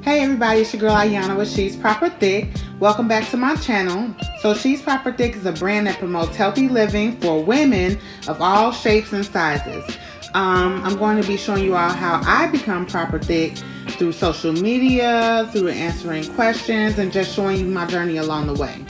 everybody, it's your girl Ayana with She's Proper Thick. Welcome back to my channel. So She's Proper Thick is a brand that promotes healthy living for women of all shapes and sizes. Um, I'm going to be showing you all how I become proper thick through social media, through answering questions, and just showing you my journey along the way.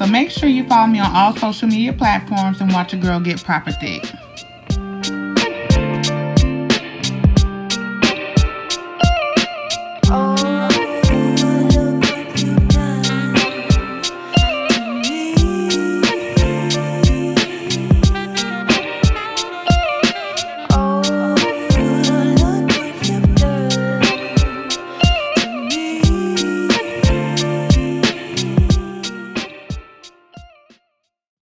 So make sure you follow me on all social media platforms and watch a girl get proper thick.